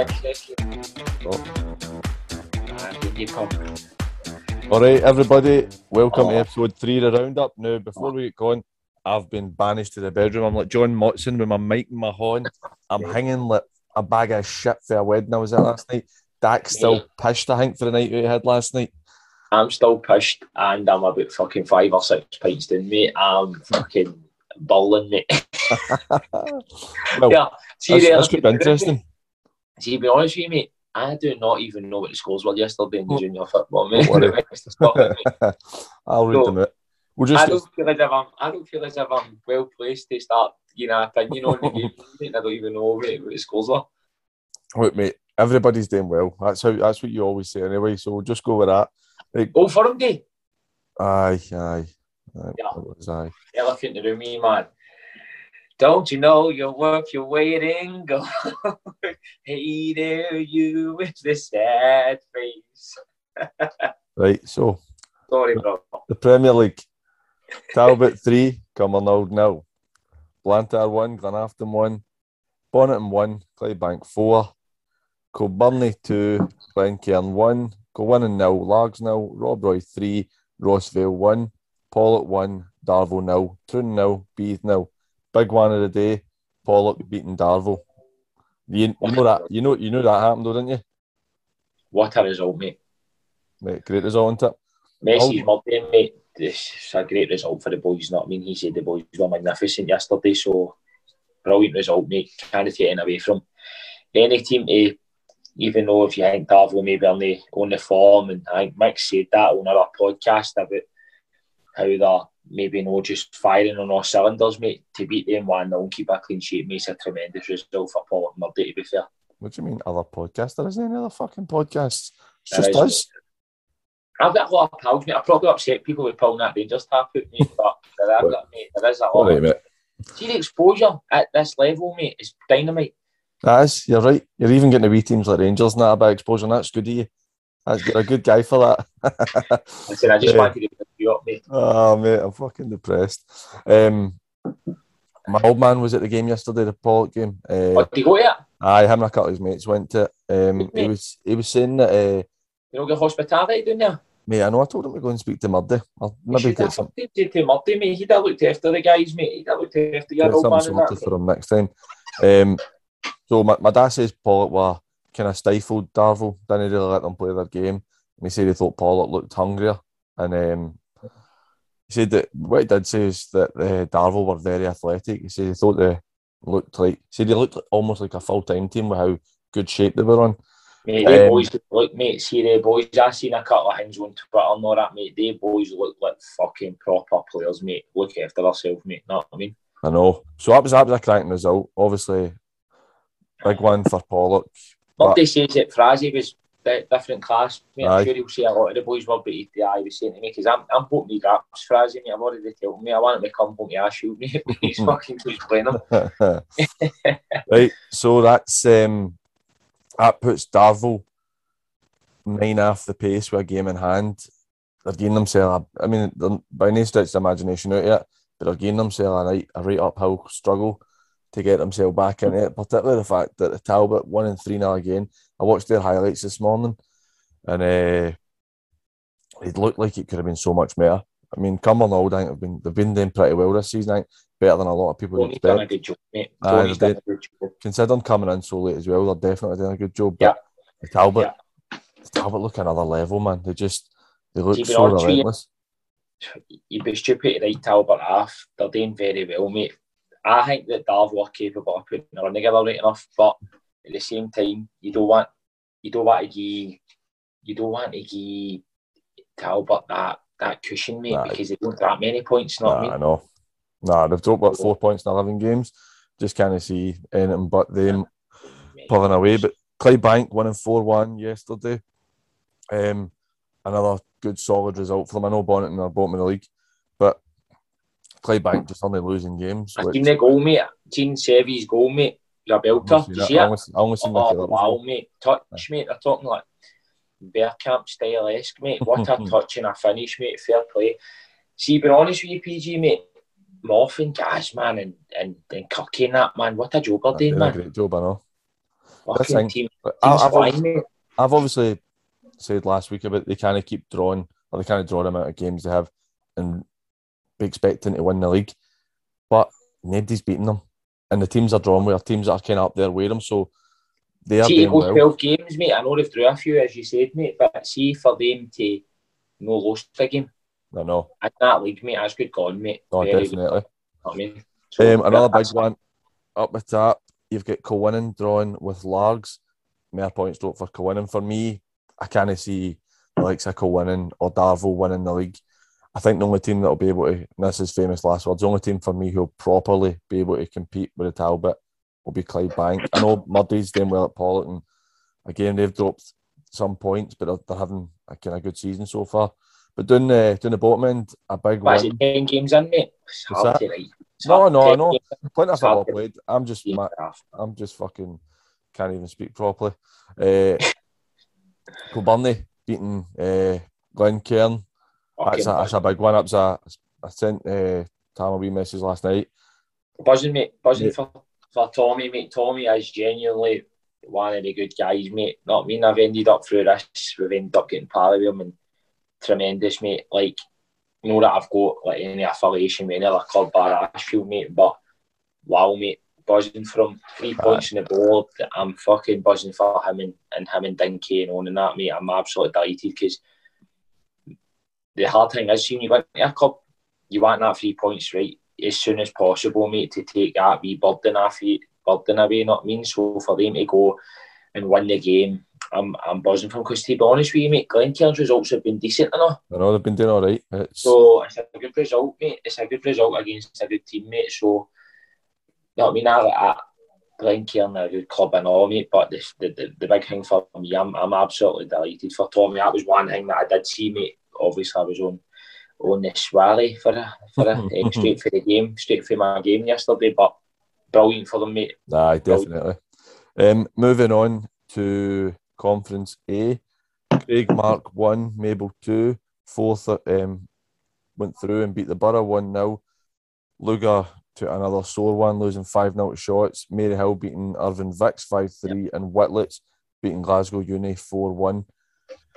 Oh. All right, everybody, welcome oh. to episode three of the Roundup. Now, before we get going, I've been banished to the bedroom. I'm like John Motson with my mic and my horn. I'm hanging like a bag of shit for a wedding I was at last night. Dak's still pissed, I think, for the night we had last night. I'm still pissed and I'm about fucking five or six pints down, mate. I'm fucking bawling, mate. well, yeah, see, that's, that's interesting. See, to be honest with you, mate, I do not even know what the scores were yesterday in the junior football, mate. I'll read so, them out. We'll just I don't feel as if I'm I don't feel as if I'm well placed to start, you know, opinion on the game. I don't even know what, what the scores were. Wait, mate, everybody's doing well. That's how that's what you always say anyway. So we'll just go with that. Like, go for them, day. Aye, aye. aye. Yeah. Aye. Elephant in the room, man. Don't you know your work, you're worth your weight in gold? hey there, you with the sad face. right, so. Sorry, bro. The Premier League. Talbot 3, Cumbernauld nil. Blantyre 1, Glenafton 1. Bonnyton 1, Clydebank 4. Kilbirnie 2, Glencairn 1. Kilwinning nil, Largs nil. Rob Roy 3, Rossvale 1. Pollok 1, Darvel nil. Troon nil, Beith nil big one of the day, Pollok beating Darvel. You, you know that you know you know that happened though, didn't you? What a result, mate. Mate, great result, isn't it? Messi's birthday, mate. It's a great result for the boys, you know what I mean? He said the boys were magnificent yesterday, so brilliant result, mate. Can't take it away from any team to even though if you think Darvel maybe on the on the form and I think Mick said that on our podcast about how they're maybe no just firing on all cylinders, mate. To beat them 1 0 and keep a clean sheet makes a tremendous result for Paul and Murdy, to be fair. What do you mean, other podcasts? There isn't any other fucking podcasts. It's just us. I've got a lot of pals, mate. I probably upset people with pulling that Rangers tap out, mate, but there, I've got, mate, there is a lot. Right, mate. See the exposure at this level, mate, is dynamite. That is, you're right. You're even getting the wee teams like Rangers and that about exposure, and that's good of you. That's, you're a good guy for that. I said, I just yeah. wanted to you up, mate. Oh, mate, I'm fucking depressed. Um, my old man was at the game yesterday, the Pollok game. Uh, what, did he go yet? Aye, him and a couple of his mates went to Um, he was he was saying that. Uh, you know, get hospitality there. Mate, I know. I told him to go and speak to Murdy. I'll maybe get some. To Murdy, mate. He'd have looked after the guys, mate. He'd have looked after your old man. Something for him next time. Um, so my, my dad says Pollok were kind of stifled Darvel. Didn't really let them play their game. And he said he thought Pollok looked hungrier. And um, he said that what he did say is that uh, Darvel were very athletic. He said he thought they looked like, he said they looked almost like a full time team with how good shape they were on. Mate, they um, boys look, mate, see the boys. I seen a couple of things on Twitter and all that, mate. They boys look like fucking proper players, mate. Look after themselves, mate. Know what I mean? I know. So that was that was a cracking result. Obviously, big one for Pollok. Murdy says that Frazee was different class. Mate, I'm sure he'll see a lot of the boys were, but he, yeah, he was saying to me, because I'm, I'm putting me gaps, Frazee, mate. I've already told me I want him to come home to Ashfield, mate. He's fucking keeps playing him. right, so that's, um, that puts Darvel nine off the pace with a game in hand. They're getting themselves, I mean, by no stretch of imagination out yet, but they're getting themselves a right, a right uphill struggle to get themselves back in it, particularly the fact that the Talbot one and three now again. I watched their highlights this morning, and uh, it looked like it could have been so much better. I mean, Cumbernauld, I think have been they've been doing pretty well this season. I think better than a lot of people would expect. Done a good job, mate. Uh, done a good job. Considering coming in so late as well, they're definitely doing a good job. But yeah. Talbot, yeah. Talbot look another level, man. They just they look so relentless. You'd be stupid to write Talbot off. They're doing very well, mate. I think that Darvel are capable of putting a run together right enough, but at the same time, you don't want you don't want to give you don't want to give Talbot that that cushion, mate, nah, because they don't that many points. Not nah, I know. Nah, they've dropped about four points in eleven games. Just kind of see anything but them pulling away. But Clydebank winning four one yesterday. Um, another good solid result for them. I know Bonnyton are bottom of the league, but Clydebank just only losing games. I which... seen the goal, mate. Seen Sevy's goal, mate. You're belter. Did you see it? I only, I only seen oh, wow, mate. Touch, mate. They're talking like Bergkamp style esque, mate. What a touch and a finish, mate. Fair play. See, being honest with you, PG, mate. Moffin, Gas, man, and, and, and Kirky and that, man. What a job they're doing, man. great job, I know. Fucking thing. team, I, I've, flying, obvi- mate. I've obviously said last week about they kind of keep drawing or they kind of draw the amount of games they have and be expecting to win the league, but nobody's beating them, and the teams are drawn with are teams that are kind of up there with them, so they are See, doing well. 12 games, mate. I know they've drew a few, as you said, mate, but see, for them to no lost a game I know, in that league, mate, that's good going, mate. no, Very definitely. I mean? So, Um, another big one up the top. You've got Cowinan drawing with Largs. More points dropped for Cowinan. For me, I can't see the likes of Cowinan or Darvel winning the league. I think the only team that will be able to, and this is famous last words, the only team for me who'll properly be able to compete with the Talbot will be Clyde Bank. I know Murdy's doing well at Pollok, and again, they've dropped some points, but they're, they're having a kind of good season so far. But doing the, doing the bottom end, a big What is win. it, 10 games in, mate? It's What's hard that? to No, no, I know. Plenty of football played. I'm just I'm just fucking can't even speak properly. Uh, Kilbirnie beating uh, Glencairn. That's a, that's a big one. Up a, I sent uh, Tam a wee message last night. buzzing, mate. Buzzing Yeah. for, for Tommy, mate. Tommy is genuinely one of the good guys, mate. Not mean I've ended up through this. We've ended up getting pally with him and tremendous, mate. Like, you know that I've got like any affiliation with any other club bar Ashfield, mate. But wow, mate. Buzzing from three points in the board. I'm fucking buzzing for him and, and him and Dinky and on and that, mate. I'm absolutely delighted because the hard thing is, seeing you to a club, you want that three points right as soon as possible, mate, to take that wee burden off you, burden away, you know what I mean? So for them to go and win the game, I'm I'm buzzing from because to be honest with you, mate, Glencairn's results have been decent enough. I know they've been doing all right. It's So it's a good result, mate. It's a good result against a good team, mate. So you know what I mean? I, I, Glencairn are a good club and all, mate. But the, the, the, the big thing for me, I'm, I'm absolutely delighted for Tommy. That was one thing that I did see, mate. Obviously, I was on on the swally for a, for a, eh, straight for the game, straight for my game yesterday. But brilliant for them, mate. Aye, definitely. Um, moving on to Conference A. Craigmark one, Maybole two, fourth um, went through and beat the Borough one 0 Lugar to another sore one, losing five 0 Shotts. Mary Hill beating Irvine Vics five three, and Whitlets beating Glasgow Uni four one.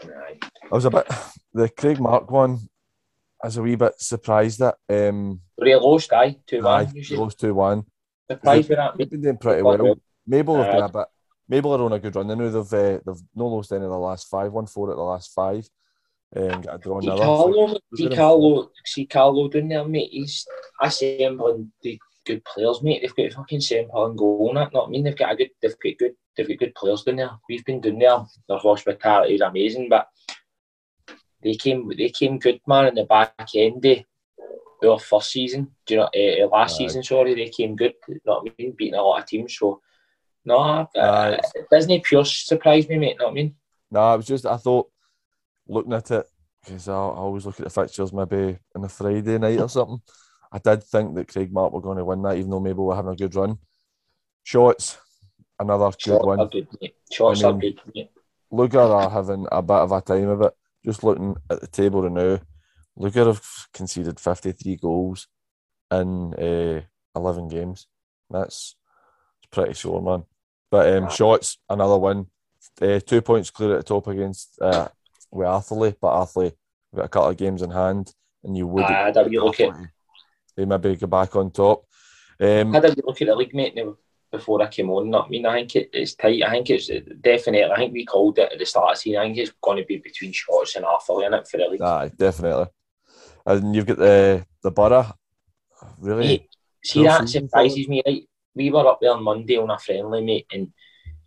Aye. I was a bit the Craigmark one. I was a wee bit surprised at. Um, They lost, aye, 2 aye, 1. You lost two one. surprised with that, They've been doing pretty well. well. Maybole have been a bit. Maybole are on a good run. They know they've uh, they've no lost any of the last five. Won four at the last five. Um, got a draw See. Carlo, see Carlo, see Carlo down there, mate. He's assembling the good players, mate. They've got fucking Semple and goal and that. Not I mean they've got a good, they've got good, they've got good players down there. We've been down there. Their hospitality is amazing, but they came, they came good, man. In the back end, of our first season, do you know, uh, last Aye. season, sorry, they came good. Not I mean, beating a lot of teams. So no, uh, it doesn't pure surprise me, mate. Know what I mean? No, it was just I thought looking at it because I, I always look at the fixtures maybe on a Friday night or something. I did think that Craigmark were going to win that, even though maybe we're having a good run. Shotts, another good one. good, mate. Shotts I are mean, good, mate. Lugar are having a bit of a time of it. Just looking at the table now, Lugar have conceded 53 goals in uh, 11 games. That's it's pretty sure, man. But um, Shotts, another one. Uh, two points clear at the top against uh, with Arthurlie, but Arthurlie got a couple of games in hand, and you would Aye, that you look at they maybe go back on top. Um, I had a look at the league, mate, now before I came on. I mean, I think it, it's tight. I think it's definitely. I think we called it at the start of the season. I think it's going to be between Shotts and Arthur in it for the league. aye, definitely. And you've got the the Borough. Really, Mate, see that surprises me. Right, we were up there on Monday on a friendly, mate, and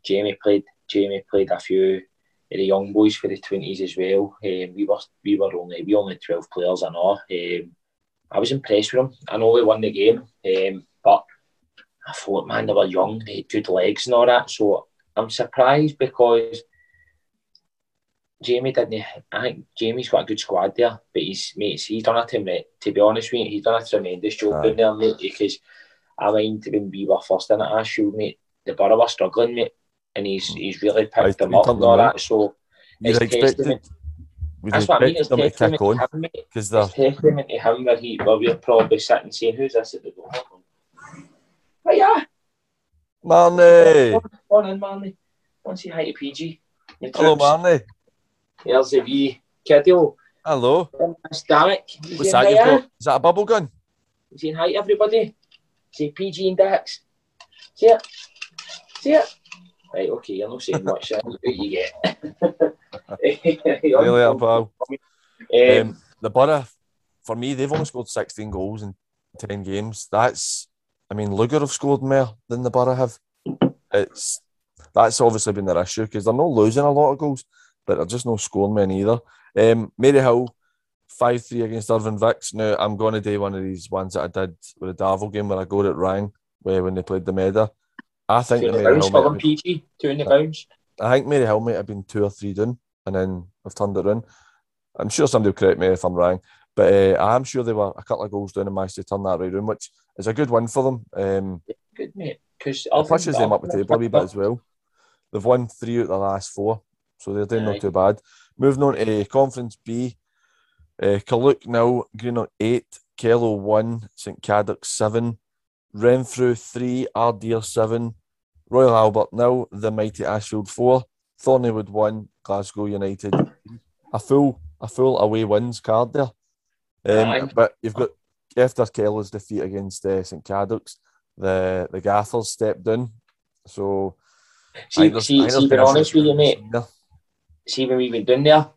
Jamie played. Jamie played a few of the young boys for the twenties as well. Um, we were we were only we only twelve players and all. Um, I was impressed with them. I know we won the game, um, but I thought, man, they were young, they had good legs and all that. So I'm surprised because Jamie didn't. I think Jamie's got a good squad there, but he's mate, he's done a trem- To be honest with you, he's done a tremendous job down there, mate. Because I mind when we were first in at Ashfield, mate, the Borough were struggling, mate, and he's he's really picked them up and all that. So you'd it's expected, testament. We'd that's what I mean. It's them to kick on because they're testament to him where he where we're probably sitting saying, "Who's this at the door?" Oh yeah, Marnie. on in, Marley. want to say hi to PG. Hello. Marnie. There's a wee kiddo. Hello. He's What's that you've got? Is that a bubble gun? He's saying hi to everybody. Say PG and Dax. See it? See it? Right, okay, you're not saying much. That's what you get. You pal. Um, Um, the Borough, for me, they've only scored 16 goals in 10 games. That's, I mean, Lugar have scored more than the Borough have. It's That's obviously been their issue because they're not losing a lot of goals, but they're just not scoring many either. Um, Maryhill, 5 3 against Irvine Vics. Now, I'm going to do one of these ones that I did with the Darvel game where I got it rang where, when they played the Meda. I think two the in the Mary bounce for them, PG. Two in the bounce. I think Maryhill might have been two or three down, and then I've turned it around. I'm sure somebody will correct me if I'm wrong, but uh, I'm sure they were a couple of goals down and managed to turn that right around, which is a good win for them. Um, Good, mate. Because it pushes them up the table a wee bit as well. They've won three out of the last four, so they're doing Aye. not too bad. Moving on to Conference B, uh, Kaluk now, Greenock 8, Kello 1, St Cadoc 7, Renfrew 3, Ardeer 7, Royal Albert now, the mighty Ashfield 4, Thorniewood 1, Glasgow United. A full a full away wins card there. Um, but you've got after Kello's defeat against uh, St Cadoc's, the the Gaffers stepped in. So See, I see, think see, being honest with you, mate. See when we went down there,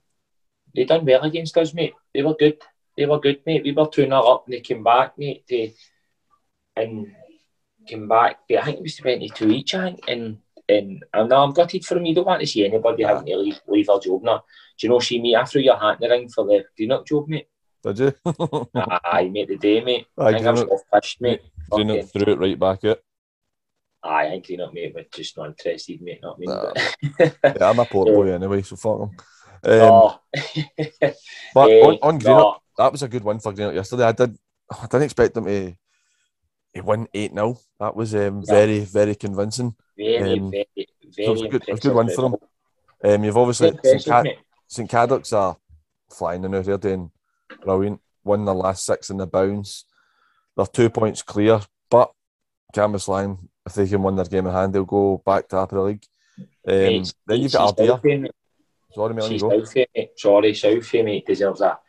they done well against us, mate. They were good. They were good, mate. We were 2 0 up and they came back, mate. They, and came back. But I think it was 22 each, I think. And, and I'm, now I'm gutted for them. You don't want to see anybody having to leave, leave their job now. Do you know, see me, I threw your hat in the ring for the Greenock job, mate. Did you? Aye, mate, the day, mate. Aye, I think I'm Greenock- soft pitched, mate. Greenock Fucking- threw it right back out. Aye, I think Greenock, mate, but just not interested, mate. Not me. Nah. Yeah, I'm a port boy anyway, so fuck them. Um, oh. but Eh, on, on Greenock, no. that was a good win for Greenock yesterday. I did I didn't expect them to, to win 8 0. That was um, Yeah. very, very convincing. Very, Um, very, very so it was a good- a good win for them. Um, you've obviously St. Cad- St. Cadoc's are flying now. They're doing brilliant. Won their last six in the bounce. They're two points clear, but Cambuslang, if they can win their game in hand, they'll go back to Upper League. Um, then you've got mate. Sorry, mate, on you See go. Southie, mate. Sorry, Southie, mate, deserves a,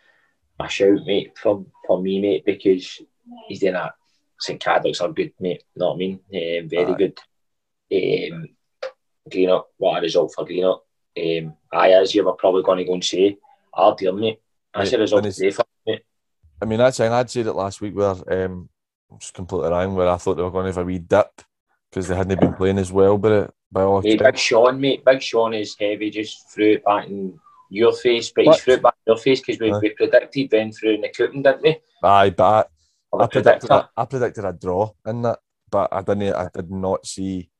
a shout, mate, for, for me, mate, because he's doing a St. Cadoc's are good, mate. You know what I mean? Um, very Aye. good. Um, Greenock, what a result for Greenock. Um, aye, as you were probably going to go and say, Ardeer, mate. That's Mate, a result today for mate. I mean, that's saying I'd said it last week where um, just completely wrong, where I thought they were going to have a wee dip because they hadn't been playing as well. But it, by all Mate, Big Sean, mate. Big Sean is heavy. Just threw it back in your face, but What? he's threw it back in your face because we, we predicted Ben through in the cooking, didn't we? aye, but I, predicted predictor. a, I predicted a draw in that, but I didn't. I did not see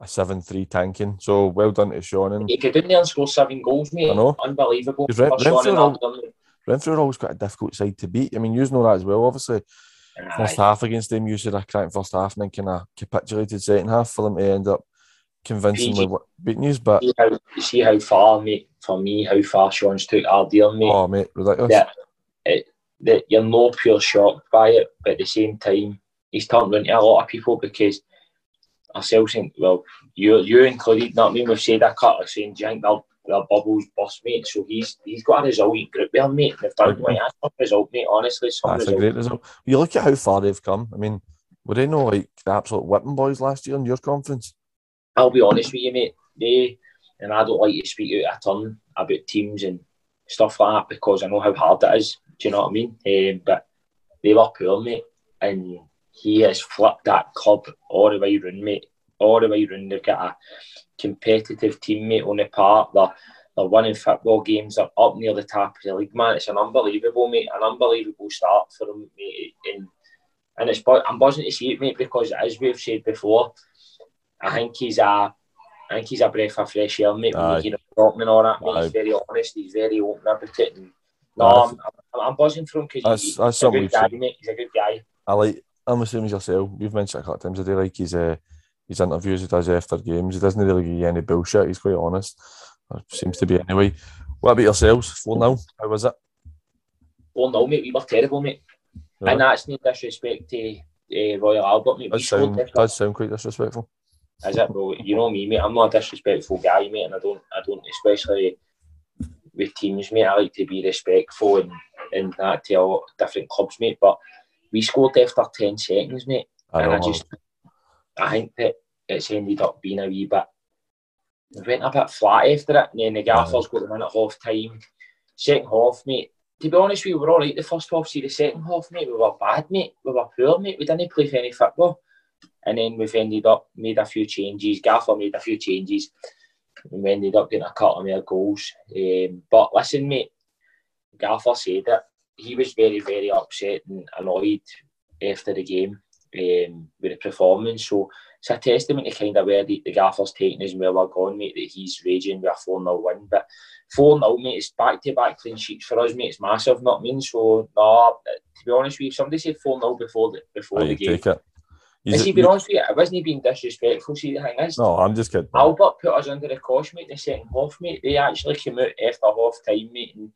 a seven-three tanking. So well done to Sean and He could in there and score seven goals, mate. I know. Unbelievable. Ren- Renfrew all- Renfrew are always got a difficult side to beat. I mean, you know that as well. Obviously, first half against them, you said a crank first half and then kind of capitulated second half for them to end up convincingly PG. beating you. But See how, see how far, mate, for me, how far Sean's took Ardale, mate. oh, mate, ridiculous. Yeah. That you're no pure shocked by it, but at the same time, he's turned into a lot of people because ourselves, and well, you you included, not me, we've said a couple of saying, do you think they'll, bubbles bust, mate? So he's he's got a resilient group there, mate. They've done Okay. like, that's some result, mate, honestly. Some That's a result. great result. You look at how far they've come. I mean, were they no like the absolute whipping boys last year in your conference? I'll be honest with you, mate. They and I don't like to speak out a ton about teams and stuff like that because I know how hard it is. Do you know what I mean? Um, but they were poor, mate, and he has flipped that club all the way round, mate. All the way round. They've got a competitive team, mate, on the park. They're, they're winning football games. They're up near the top of the league, man. It's an unbelievable, mate. An unbelievable start for them, mate. And and it's I'm buzzing to see it, mate, because as we've said before, I think he's a I think he's a breath of fresh air, mate. When you hear him talking and all that, mate. He's very honest. He's very open about it. And, no, I'm, I'm, I'm buzzing for him because That's- he's, a good guy, mate. He's a good guy. I like. I'm the same as yourself. We've mentioned it a couple of times a day. Like his uh, his interviews he does after games. He doesn't really give you any bullshit. He's quite honest. Or seems to be anyway. What about yourselves? Four now. How was it? Oh no, mate, we were terrible, mate. Yeah. And that's no disrespect to uh, Royal Albert, mate. Does sound does sound quite disrespectful. Is it? Well, you know me, mate. I'm not a disrespectful guy, mate, and I don't, I don't, especially with teams, mate. I like to be respectful and, and that to all different clubs, mate. But we scored after ten seconds, mate, I and I just, I think that it's ended up being a wee bit. We went a bit flat after it, and then the gaffers got them in at half time. Second half, mate. To be honest, we were all right the first half. See the second half, mate, we were bad, mate. We were poor, mate. We didn't play for any football, and then we've ended up made a few changes. Gaffer made a few changes. And we ended up getting a couple of more goals. Um, but listen, mate, Gaffer said it. He was very, very upset and annoyed after the game um, with the performance. So it's a testament to kind of where the, the Gaffer's taking us and where we're going, mate, that he's raging with a 4 0 win. But 4 0, mate, it's back to back clean sheets for us, mate. It's massive, not mean. So, no, to be honest with you, somebody said 4 0 before the, before Oh, the game, take it. Is he being honest with you? I wasn't being disrespectful. See, the thing is, no, I'm just kidding. Albert put us under the cosh, mate, the second half, mate. They actually came out after half time, mate, and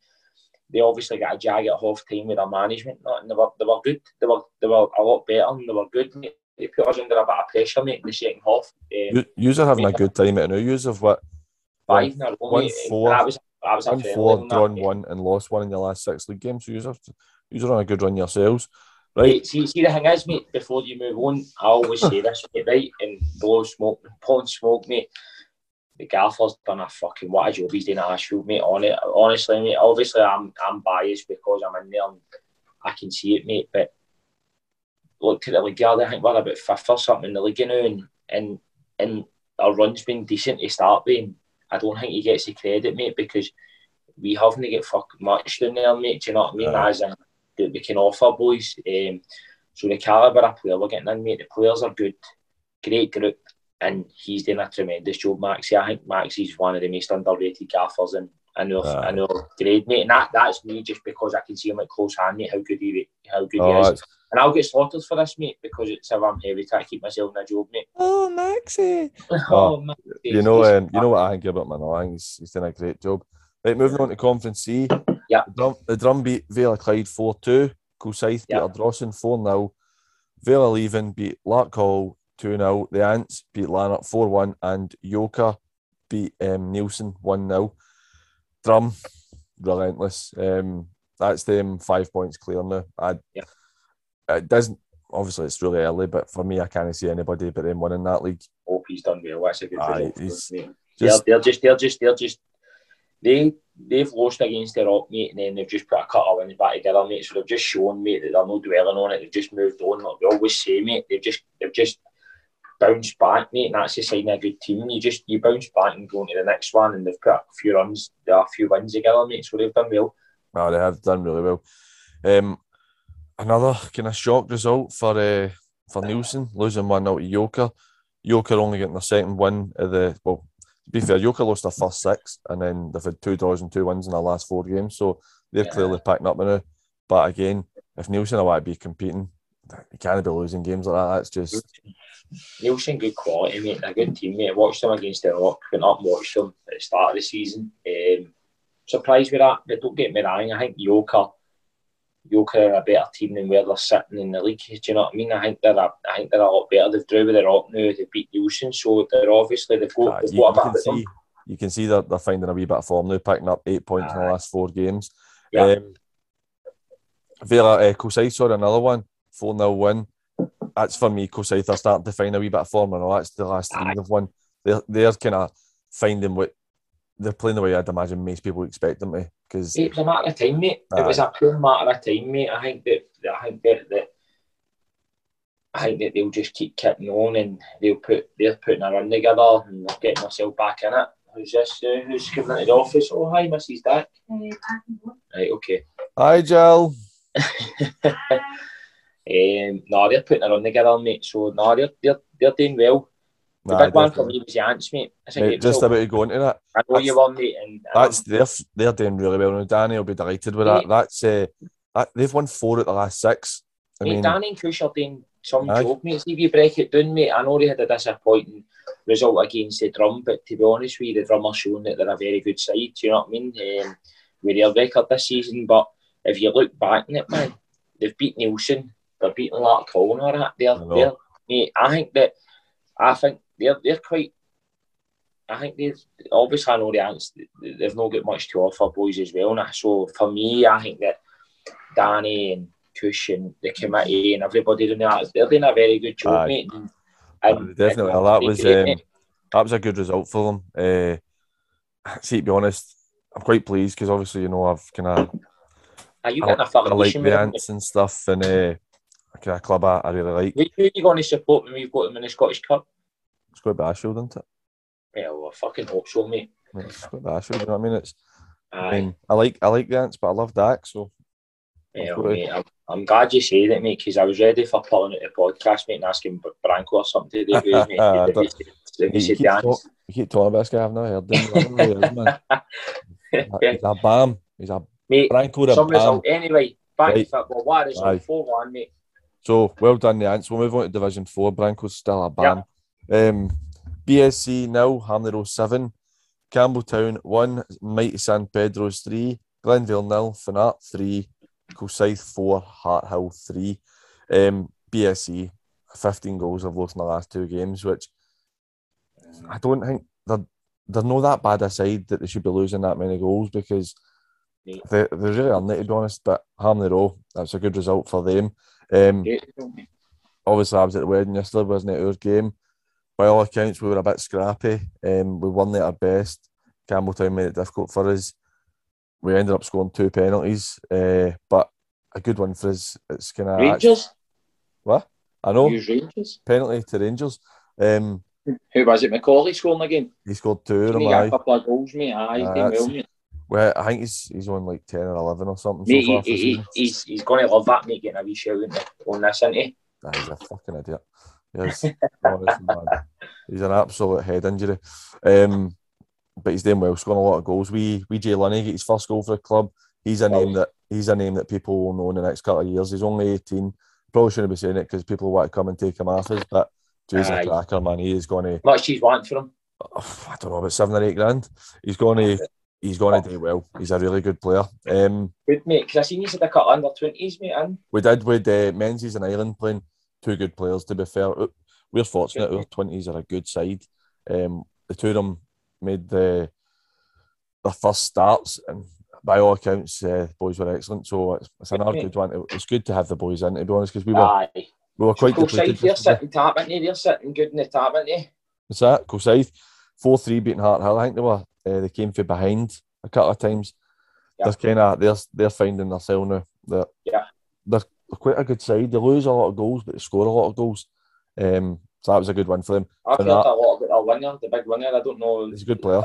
they obviously got a jag at half time with their management, not, and they were, they were good. They were, they were a lot better and they were good, mate. They put us under a bit of pressure, mate, in the second half. Um, You, yous are having a good time at now. Yous have what? five in a row, one mate. four- That was, that was One four, on that, drawn one, and lost one in your last six league games. So yous are, yous are on a good run yourselves, right? See, see, the thing is, mate, before you move on, I always say this, mate, right? And blow smoke, pulling smoke, mate. The gaffer's done a fucking what a job he's doing at Ashfield, mate. On it, honestly, mate. Obviously, I'm I'm biased because I'm in there and I can see it, mate. But look at the league, yard, I think we're about fifth or something in the league now, and and and our run's been decent to start with. And I don't think he gets the credit, mate, because we haven't get fucking much down there, mate. Do you know what I mean? As in that we can offer, boys. Um, so the calibre of player we're getting in, mate, the players are good, great group, and he's doing a tremendous job, Maxi. I think Maxi's one of the most underrated gaffers in, in our, Aye. in our grade, mate. And that, that's me just because I can see him at close hand, mate, how good he how good Oh, he is. And I'll get slaughtered for this, mate, because it's if I'm heavy to keep myself in a job, mate. oh, Maxie. oh, man. You know, um, you know what I think about Manor. I think he's, he's done a great job. Right, moving on to Conference C. Yeah. The drum, the drum beat Vela Clyde 4 2. Coolside beat Yeah. Ardrossan 4 0. Vela Leven beat Larkhall 2 0. The Ants beat Lanark 4 1. And Yoker beat um, Neilston 1 0. Drum, relentless. Um, that's them five points clear now. I, Yeah. It doesn't, obviously, it's really early, but for me, I can't see anybody but them winning that league. Hope he's done well. That's a good Aye, result for he's. Just, they're, they're just they're just they're just they they've lost against their rock mate and then they've just put a couple of wins back together mate so they've just shown mate that they're not dwelling on it they've just moved on like we always say mate they've just they've just bounced back mate and that's the sign of a good team you just you bounce back and go into the next one and they've put a few runs a few wins together mate so they've done well Oh, they have done really well. Um, another kind of shock result for uh, for Neilston losing one out to Yoker. Yoker only getting their second win of the well. To be fair, Yoker lost their first six, and then they've had two draws and two wins in their last four games. So they're Yeah. clearly packing up now. But again, if Neilston want to be competing, you can't be losing games like that. That's just Neilston good quality mate they're a good team mate I watched them against the rock went up and watched them at the start of the season um, surprised with that but don't get me wrong I think Yoker Yoker are a better team than where they're sitting in the league. Do you know what I mean? I think they're a, I think they're a lot better. They've drew with the rock now. They beat Neilston, so they're obviously they've got, they've you, got you a can bit see you can see that they're finding a wee bit of form now, picking up eight points in the last four games. Yeah. Um, Vela uh, Kosai saw another one, 4 0 win. That's for me, Kosai, they're starting to find a wee bit of form. I know that's the last three Aye. they've won. They're, they're kind of finding what they're playing the way I'd imagine most people expect them to. Because It was a matter of time, mate. It was a pure matter of time, mate. I think that I think that, that I think that they'll just keep kicking on and they'll put they're putting a run together and they're getting themselves back in it. Who's this? Uh, who's coming into the office? Oh, hi, Mrs. Dick. Right, okay. hi, Jill. Um, no, they're putting a run together, mate. So no, they're they're, they're doing well. The Nah, big one for me was the Ants, mate. I think Mate, just all- about to go into that. I know you were, mate, and um, That's they're they're doing really well now. Danny will be delighted with that. That's uh, that, they've won four at the last six. I mate, mean, Danny and Kush are doing some Aye. job, mate. See if you break it down, mate. I know they had a disappointing result against the drum, but to be honest with you, the drum are showing that they're a very good side. Do you know what I mean? Um, with their record this season, but if you look back on it, man, they've beat Neilston, they're beating Larkhall and all that. They're, I they're, mate, I think that I think they're they're quite. I think they've obviously I know the answer. They've not got much to offer boys as well. Now. So for me, I think that Danny and Kush and the committee and everybody doing that, they're doing a very good job, Aye. mate. And, And definitely, and that was great, um, that was a good result for them. Uh, see, to be honest, I'm quite pleased because obviously, you know, I've kind of Are you I, getting a I like the ants and stuff, and uh, kind of club I, I really like. Who are you going to support when we've got them in the Scottish Cup? It's got Bashfield, isn't it? Yeah, well, I fucking hope so, mate. It's got Bashfield. You know what I mean? It's. I mean, I like I like the ants, but I love Dak. So Yeah, mate, I'm, I'm glad you say that, mate, because I was ready for pulling out the podcast, mate, and asking Branko or something to do with mate. you, keep dance. talk, you keep talking about this guy. I've not heard him. I don't know who he is, man. He's a bam. He's a mate, Branko the some bam. result. Anyway, back Right. to football. What? Aye. 4 1, mate. So well done, the Ants. We'll move on to Division Four. Branko's still a bam. Um, BSC now Hamley 7, Campbeltown 1, Mighty San Pedro's 3, Glenvale nil, Finnart 3, Kilsyth 4, Harthill 3. Um, BSC 15 goals I've lost in the last two games, which I don't think they're, they're not that bad a side that they should be losing that many goals because they, they really aren't, to be honest. But Harmony Row, that's a good result for them. Um, Great result, mate. obviously I was at the wedding yesterday, wasn't it? Our game. By all accounts, we were a bit scrappy. Um, we won at our best. Campbeltown made it difficult for us. We ended up scoring two penalties, uh, but a good one for us. It's kind of Rangers? what I know Use Rangers? penalty to Rangers. Um, Who was it? Macaulay scoring again? he scored two He got a couple of goals, mate. Aye, Aye, well, mate. Well, I think he's he's on like ten or eleven or something Mate, so he, he, he's, he's going to love that, mate, getting a wee shout on this, isn't he? Nah, he's a fucking idiot. Yes. He's an absolute head injury. Um, but he's doing well, scoring a lot of goals. We we Jay Lunny get his first goal for the club. He's a name that he's a name that people will know in the next couple of years. He's only 18. Probably shouldn't be saying it because people want to come and take him off us, but Jay's Aye. a cracker, man. He is going to, Much he's want for him. I don't know, about seven or eight grand. He's going to, he's going to do well. He's a really good player. Um, Good, mate, because I seen he's had a couple under 20s, mate, and We did with uh, Menzies and Ireland playing two good players. To be fair, we're fortunate. Our twenties are a good side. Um, the two of them made the their first starts, and by all accounts, uh, the boys were excellent. So it's, it's another good one. It- It's good to have the boys in, to be honest, because we were aye. we were quite Cool depleted. side, they're sitting tap, aren't they? They're sitting good in the tap, aren't they? What's that? Kilsyth, four three beating Harthill. I think they were uh, they came from behind a couple of times. Yeah. They're kind of they're they're finding themselves now. That Yeah. they're, they're quite a good side. They lose a lot of goals, but they score a lot of goals. Um, so that was a good one for them. I've heard that- a lot about our winner, the big winner. I don't know. He's a good player.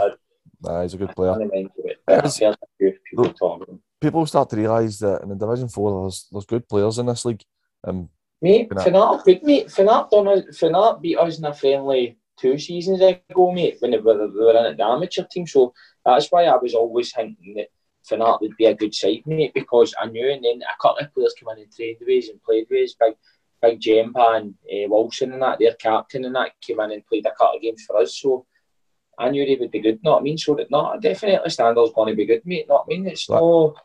Nah, he's a good player. don't mind it, but I've It's- heard a few people talk about him. People start to realise that in the Division Four, there's there's good players in this league. Um, Mate, Finnart. Good mate. Finnart, done us, Finnart beat us in a friendly two seasons ago, mate, when they were, they were in the amateur team. So that's why I was always thinking that Finnart would be a good side, mate, because I knew and then a couple of players came in and trained with and played with. Big, big Jempa and uh, Wilson and that, their captain and that, came in and played a couple of games for us. So I knew they would be good, not I mean? So that not definitely Standard's going to be good, mate, not I mean? It's Right. no.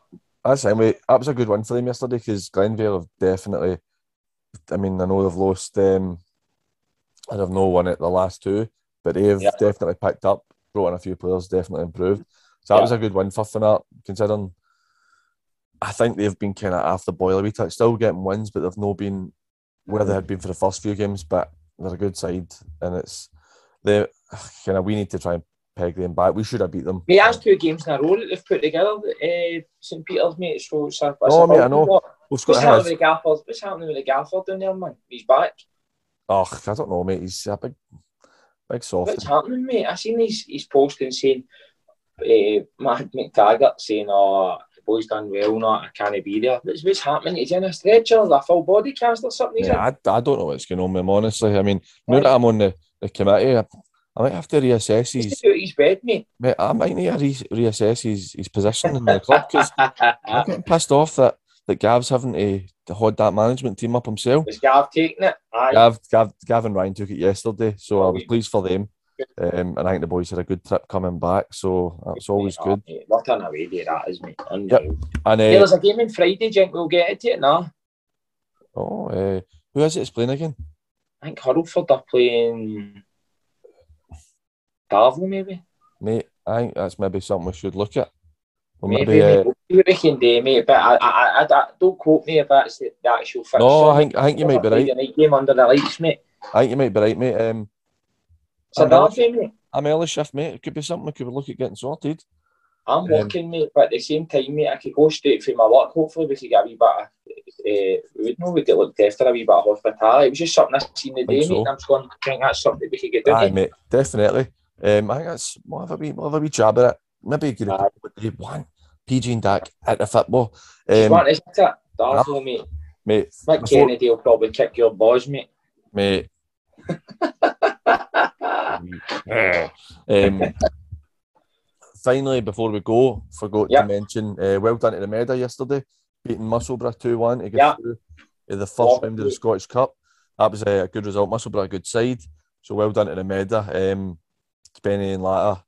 that's anyway. That was a good one for them yesterday because Glenvale have definitely. I mean, I know they've lost. Um, and have no won at the last two, but they've Yeah. definitely picked up, brought in a few players, definitely improved. So that Yeah. was a good win for Finnart, considering. I think they've been kind of off the boil a wee touch, still getting wins, but they've not been where they had been for the first few games. But they're a good side, and it's they kind of we need to try and peg them back. We should have beat them. Mate, that's two games in a row that they've put together, uh, St Peter's, mate. So it's a, it's No, mate, I know. What- We've What's happening with the Gafford? What's happening with the Gafford down there, man? He's back. oh, I don't know, mate. He's a big, big soft. What's happening, mate? I seen he's, he's posting saying, uh, Matt McTaggart saying, oh, the boy's done well, not I can't be there. What's, what's happening? He's in a stretcher, a full body cast or something. Yeah, I, I don't know what's going on with him, honestly. I mean, now that I'm on the, the committee, I, I might have to reassess his. of his bed, mate. Mate, I might need to re- reassess his, his position in the club because I'm getting pissed off that, that Gav's having to, to hold that management team up himself. Was Gav taking it? Aye. Gav, Gav, Gavin Ryan took it yesterday, so I was pleased for them. Um, and I think the boys had a good trip coming back, so that's always good. mate, What an away day that is, mate. Unreal. And Yeah, uh, there's a game on Friday, Jink. We'll get it to it now. oh, uh, who is it that's playing again? I think Hurlford are playing. Darvel maybe. Mate, I think that's maybe something we should look at. Or Maybe, maybe, uh. We'll see what can do, mate. But I, I, I, I don't quote me if that's the, the actual fixture. no, I think I think you might be right. Night game under the lights, mate. I think you might be right, mate. Um, It's a I'm early, derby, mate. I'm early shift, mate. It could be something we could look at getting sorted. I'm Um, working, mate, but at the same time, mate, I could go straight from my work. Hopefully, we could get a wee bit of, uh, we would know we get looked after a wee bit of hospitality. It was just something I seen the day, so. mate. and I'm just going, I think that's something we could get done. Aye, mate. definitely. Um, I think that's we'll have a wee, we'll have a wee jab at it. Maybe get Aye. a one PG and Dak at the football. Um, want, isn't it? Darvel, mate. mate, Mick before- Kennedy will probably kick your balls, mate. mate. um, finally, before we go, forgot Yep. to mention, uh, well done to the Meda yesterday, beating Musselburgh 2 1 to get Yep. through the first Well, round of the Scottish Cup. That was uh, a good result. Musselburgh, a good side. So well done to the Meda. Um, Benny and Latta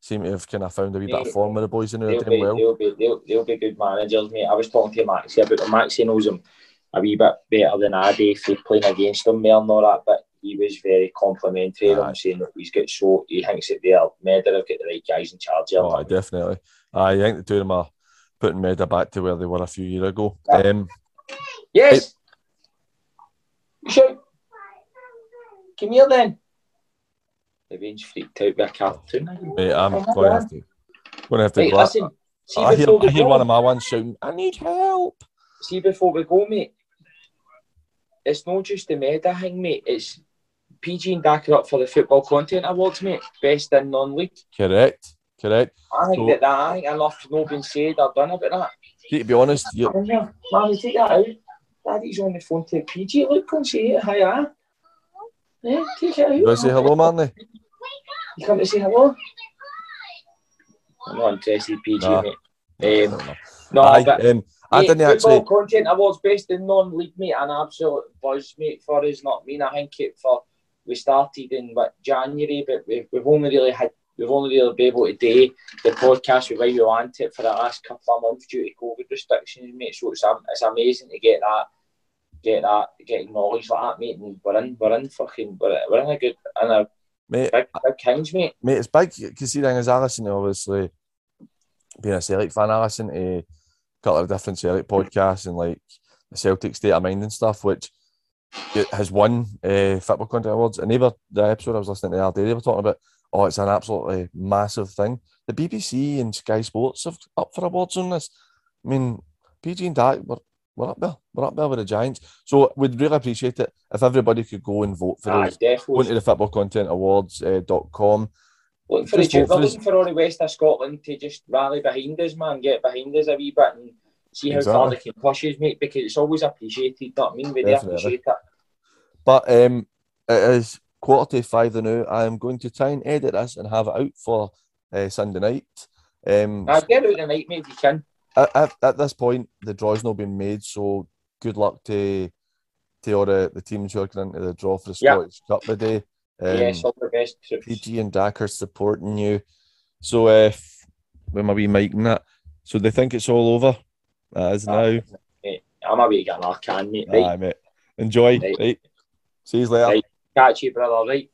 seem to have kind of found a wee bit of form with the boys in there, They'll doing be, well. they'll, be, they'll, they'll be good managers, mate. I was talking to Maxie about them. Maxie knows him a wee bit better than I do for playing against them more and all that, but he was very complimentary of him, saying that he's got so, he thinks that they're, Meda have got the right guys in charge here. Oh, definitely. I think the two of them are putting Meda back to where they were a few years ago. Yeah. Um, Yes! Shout! Come here then. The range freaked out by a cartoon. mate, I'm going to have to, going to have to out- listen, see I hear, I hear one of my ones shouting, I need help. see before we go, mate. It's not just the meta thing, mate. It's PG and Dak are up for the Football Content Awards, mate. Best in non-league. Correct, correct. I think So- that, that I think enough's not been said or done about that. See, to be honest, you, Marley, take that out. Daddy's on the phone to PG. Look, come say it. Hiya. Yeah, take it out. you want to say hello, Marnie? You come to say hello? I'm not interested, PG, Nah. mate. Um, no, Aye, but um, I Mate, didn't Football actually. Content Awards Best in Non-League, mate, an absolute buzz, mate, for us. Not mean, I think it for we started in what January, but we've, we've only really had we've only really been able to do the podcast the way we want it for the last couple of months due to COVID restrictions, mate. So it's it's amazing to get that get that get acknowledged like that, mate. And we're in we're in fucking we're, we're in a good in a Mate, big big kings, mate. mate, it's big because the thing is, I listen to obviously being a Celtic fan, I listen to a couple of different Celtic podcasts and like the Celtic State of Mind and stuff, which has won uh, Football Content Awards. And they were, the episode I was listening to the other day, they were talking about, oh, it's an absolutely massive thing. The BBC and Sky Sports have up for awards on this. I mean, PG and Dak, we're, we're up there. We're up there with the Giants. So we'd really appreciate it if everybody could go and vote for Aye, us. Go into the Football Content Awards uh, dot com. Looking for, the, Just vote we're for looking for all the West of Scotland to just rally behind us, man, get behind us a wee bit and see how far they Exactly. can push us, mate, because it's always appreciated, what I mean? We appreciate it. But um, it is quarter to five now. I am going to try and edit this and have it out for uh, Sunday night. Um, Now, get out tonight, mate, if you can. at, at, at this point, the draw's not been made, so good luck to to all the, the teams who are going into the draw for the. Scottish Cup today. Um, yes, all the best troops. PG and Dak are supporting you. So, uh, with my wee mic and that, so they think it's all over. That is now. Mate, I'm to get another can, mate. Aye, mate. Enjoy. Right. Right. See you later. Right. catch you, brother, right?